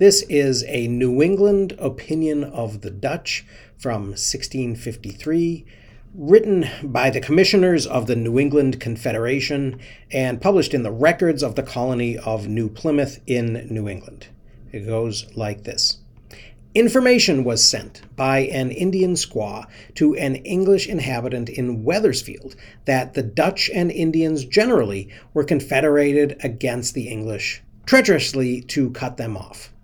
This is a New England opinion of the Dutch from 1653, written by the commissioners of the New England Confederation and published in the records of the colony of New Plymouth in New England. It goes like this. Information was sent by an Indian squaw to an English inhabitant in Wethersfield that the Dutch and Indians generally were confederated against the English, treacherously to cut them off.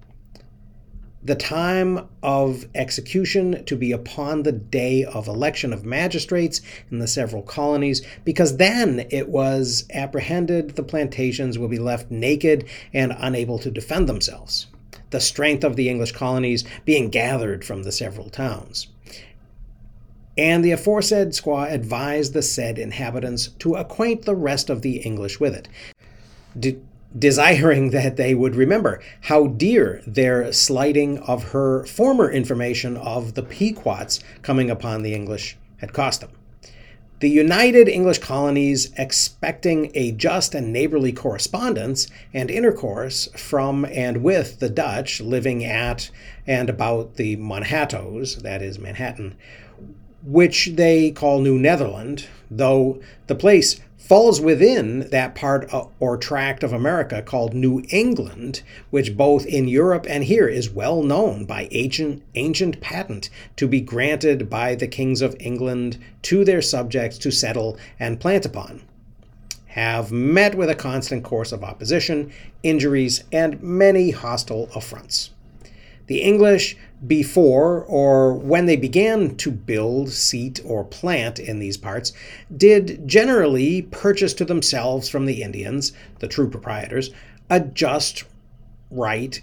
The time of execution to be upon the day of election of magistrates in the several colonies, because then it was apprehended the plantations will be left naked and unable to defend themselves the strength of the English colonies being gathered from the several towns. And the aforesaid squaw advised the said inhabitants to acquaint the rest of the English with it, de- desiring that they would remember how dear their slighting of her former information of the Pequots coming upon the English had cost them. The United English colonies, expecting a just and neighborly correspondence and intercourse from and with the Dutch living at and about the Manhattoes, that is Manhattan, which they call New Netherland, though the place falls within that part uh, or tract of America called New England, which both in Europe and here is well known by ancient, ancient patent to be granted by the kings of England to their subjects to settle and plant upon, have met with a constant course of opposition, injuries, and many hostile affronts. The English, before or when they began to build, seat, or plant in these parts, did generally purchase to themselves from the Indians, the true proprietors, a just right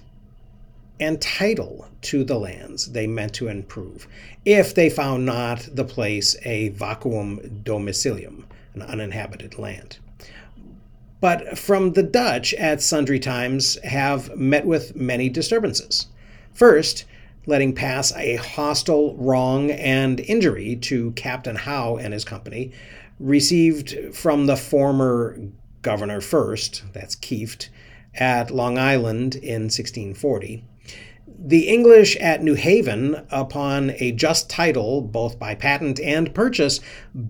and title to the lands they meant to improve, if they found not the place a vacuum domicilium, an uninhabited land. But from the Dutch at sundry times have met with many disturbances. First, letting pass a hostile wrong and injury to Captain Howe and his company, received from the former governor first, that's Kieft, at Long Island in 1640. The English at New Haven, upon a just title, both by patent and purchase,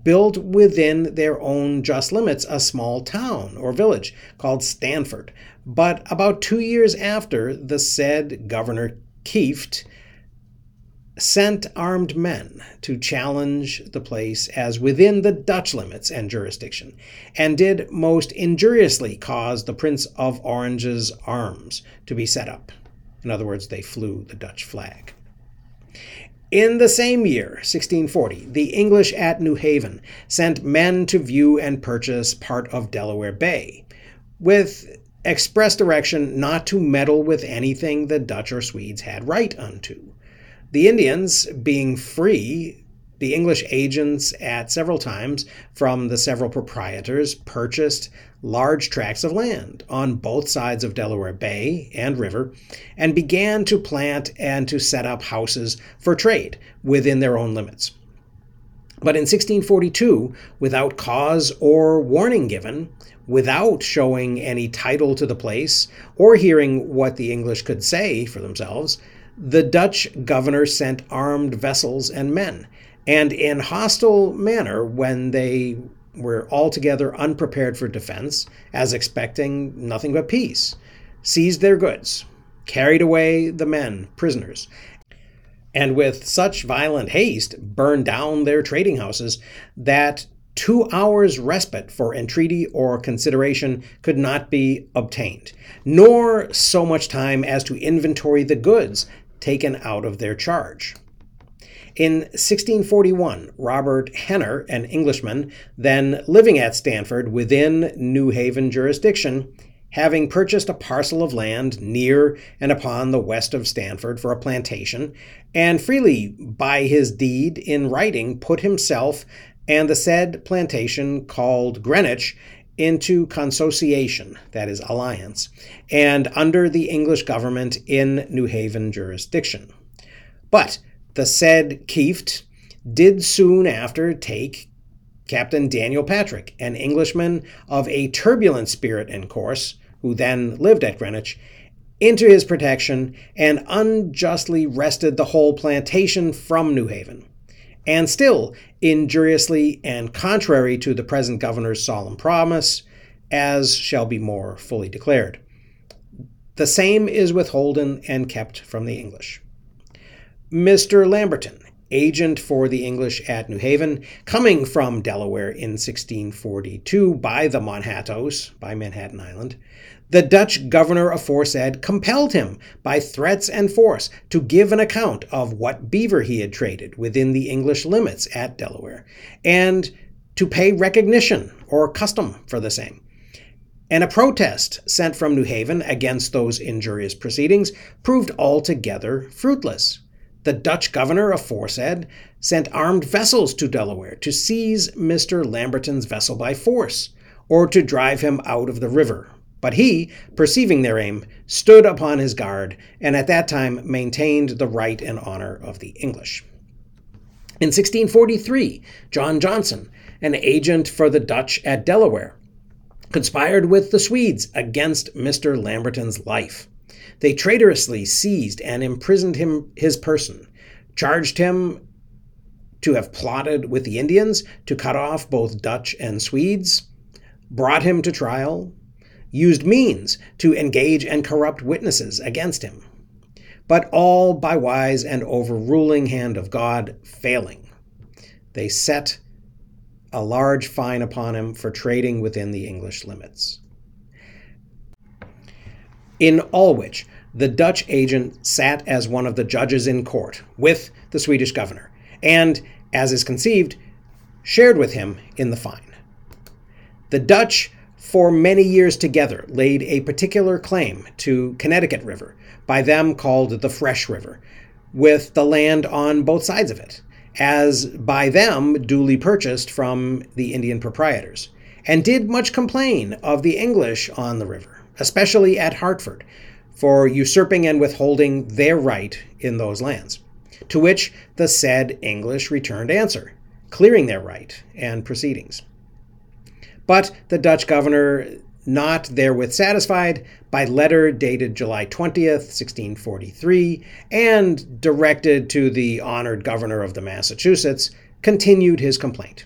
built within their own just limits a small town or village called Stamford. But about two years after, the said Governor Kieft sent armed men to challenge the place as within the Dutch limits and jurisdiction, and did most injuriously cause the Prince of Orange's arms to be set up. In other words, they flew the Dutch flag. In the same year, 1640, the English at New Haven sent men to view and purchase part of Delaware Bay, with express direction not to meddle with anything the Dutch or Swedes had right unto. The Indians, being free, the English agents at several times from the several proprietors purchased large tracts of land on both sides of Delaware Bay and River and began to plant and to set up houses for trade within their own limits. But in 1642, without cause or warning given, without showing any title to the place or hearing what the English could say for themselves, the Dutch governor sent armed vessels and men, and in hostile manner when they were altogether unprepared for defense, as expecting nothing but peace, seized their goods, carried away the men prisoners, and with such violent haste burned down their trading houses that two hours' respite for entreaty or consideration could not be obtained, nor so much time as to inventory the goods taken out of their charge. In 1641, Robert Henner, an Englishman then living at Stamford within New Haven jurisdiction, having purchased a parcel of land near and upon the west of Stamford for a plantation, and freely by his deed in writing put himself and the said plantation called Greenwich into consociation, that is, alliance, and under the English government in New Haven jurisdiction. But the said Kieft did soon after take Captain Daniel Patrick, an Englishman of a turbulent spirit and course, who then lived at Greenwich, into his protection and unjustly wrested the whole plantation from New Haven. And still, injuriously and contrary to the present governor's solemn promise, as shall be more fully declared. The same is withholden and kept from the English. Mr. Lamberton, agent for the English at New Haven, coming from Delaware in 1642 by the Monhattos, by Manhattan Island, the Dutch governor aforesaid compelled him by threats and force to give an account of what beaver he had traded within the English limits at Delaware, and to pay recognition or custom for the same. And a protest sent from New Haven against those injurious proceedings proved altogether fruitless. The Dutch governor aforesaid sent armed vessels to Delaware to seize Mr. Lamberton's vessel by force, or to drive him out of the river but he, perceiving their aim, stood upon his guard, and at that time maintained the right and honor of the English. In 1643, John Johnson, an agent for the Dutch at Delaware, conspired with the Swedes against Mr. Lamberton's life. They traitorously seized and imprisoned him his person, charged him to have plotted with the Indians to cut off both Dutch and Swedes, brought him to trial, used means to engage and corrupt witnesses against him, but all by wise and overruling hand of God failing. They set a large fine upon him for trading within the English limits. In all which, the Dutch agent sat as one of the judges in court with the Swedish governor, and, as is conceived, shared with him in the fine. The Dutch for many years together laid a particular claim to Connecticut River, by them called the Fresh River, with the land on both sides of it, as by them duly purchased from the Indian proprietors, and did much complain of the English on the river, especially at Hartford, for usurping and withholding their right in those lands. To which the said English returned answer, clearing their right and proceedings. But the Dutch governor, not therewith satisfied, by letter dated July 20th, 1643, and directed to the honored governor of the Massachusetts, continued his complaint.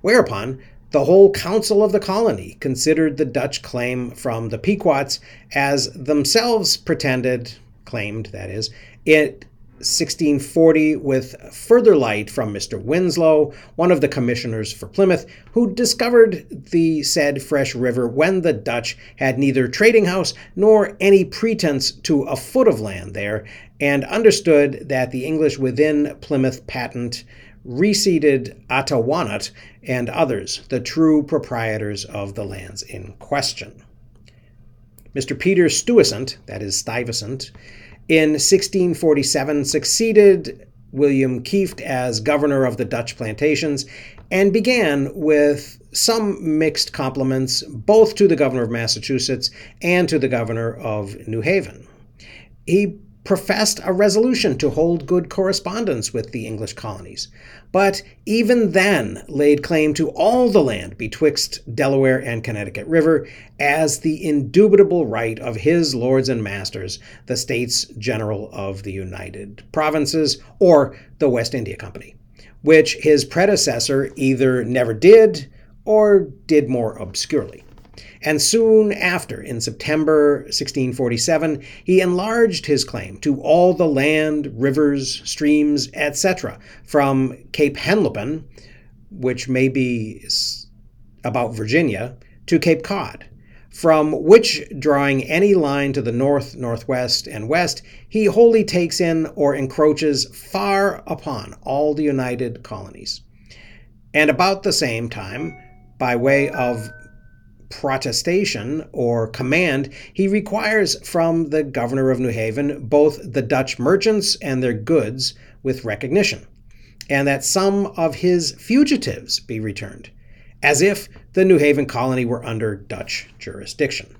Whereupon, the whole council of the colony considered the Dutch claim from the Pequots as themselves pretended, claimed that is, it 1640 with further light from Mr. Winslow, one of the commissioners for Plymouth, who discovered the said fresh river when the Dutch had neither trading house nor any pretense to a foot of land there, and understood that the English within Plymouth patent reseeded Atawannut and others, the true proprietors of the lands in question. Mr. Peter Stuyvesant, that is Stuyvesant, in 1647 succeeded William Kieft as governor of the Dutch plantations and began with some mixed compliments both to the governor of Massachusetts and to the governor of New Haven. He professed a resolution to hold good correspondence with the English colonies, but even then laid claim to all the land betwixt Delaware and Connecticut River as the indubitable right of his lords and masters, the States General of the United Provinces, or the West India Company, which his predecessor either never did or did more obscurely and soon after, in September 1647, he enlarged his claim to all the land, rivers, streams, etc., from Cape Henlopen, which may be about Virginia, to Cape Cod, from which, drawing any line to the north, northwest, and west, he wholly takes in or encroaches far upon all the united colonies. And about the same time, by way of protestation or command, he requires from the governor of New Haven both the Dutch merchants and their goods with recognition, and that some of his fugitives be returned, as if the New Haven colony were under Dutch jurisdiction.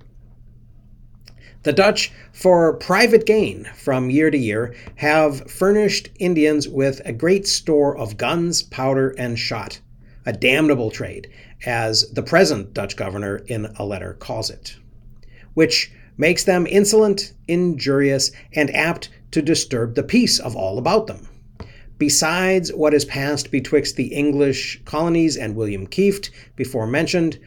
The Dutch, for private gain from year to year, have furnished Indians with a great store of guns, powder, and shot, a damnable trade, as the present Dutch governor in a letter calls it, which makes them insolent, injurious, and apt to disturb the peace of all about them. Besides what is passed betwixt the English colonies and William Kieft, before mentioned,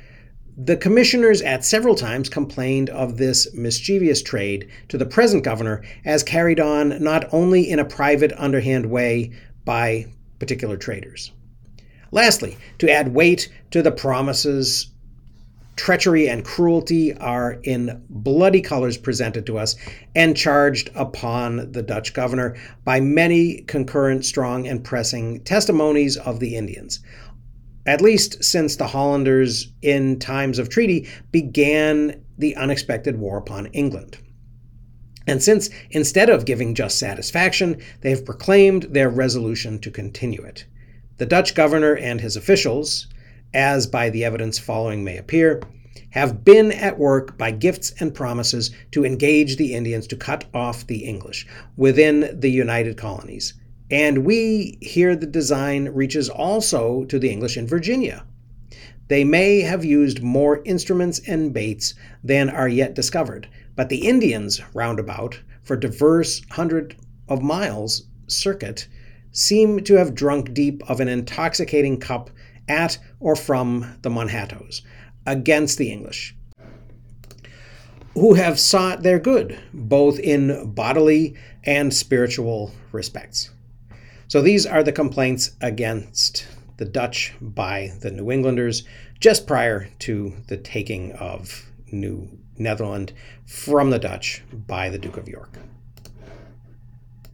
the commissioners at several times complained of this mischievous trade to the present governor as carried on not only in a private, underhand way by particular traders. Lastly, to add weight to the promises, treachery and cruelty are in bloody colors presented to us and charged upon the Dutch governor by many concurrent, strong, and pressing testimonies of the Indians at least since the Hollanders, in times of treaty, began the unexpected war upon England. And since, instead of giving just satisfaction, they have proclaimed their resolution to continue it. The Dutch governor and his officials, as by the evidence following may appear, have been at work by gifts and promises to engage the Indians to cut off the English within the United Colonies, and we hear the design reaches also to the English in Virginia. They may have used more instruments and baits than are yet discovered, but the Indians roundabout, for diverse hundred of miles circuit, seem to have drunk deep of an intoxicating cup at or from the Manhattoes against the English, who have sought their good, both in bodily and spiritual respects. So these are the complaints against the Dutch by the New Englanders just prior to the taking of New Netherland from the Dutch by the Duke of York.